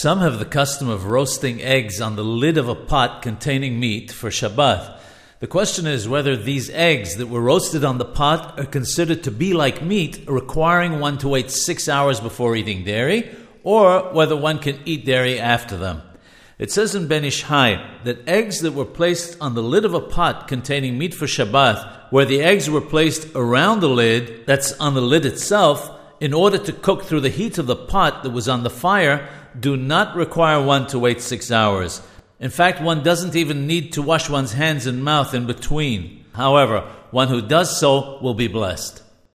Some have the custom of roasting eggs on the lid of a pot containing meat for Shabbat. The question is whether these eggs that were roasted on the pot are considered to be like meat, requiring one to wait six hours before eating dairy, or whether one can eat dairy after them. It says in Ben Ish Hai that eggs that were placed on the lid of a pot containing meat for Shabbat, where the eggs were placed around the lid, that's on the lid itself, in order to cook through the heat of the pot that was on the fire, do not require one to wait six hours. In fact, one doesn't even need to wash one's hands and mouth in between. However, one who does so will be blessed.